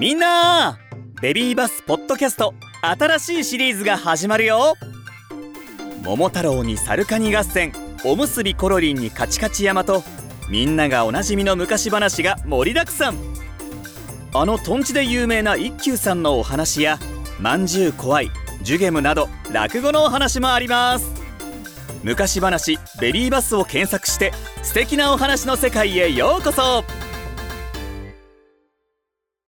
みんなベビーバスポッドキャスト新しいシリーズが始まるよ。桃太郎にサルカニ合戦おむすびコロリンにカチカチ山とみんながおなじみの昔話が盛りだくさん。あのとんちで有名な一休さんのお話やまんじゅう怖いジュゲムなど落語のお話もあります。昔話ベビーバスを検索して素敵なお話の世界へようこそ。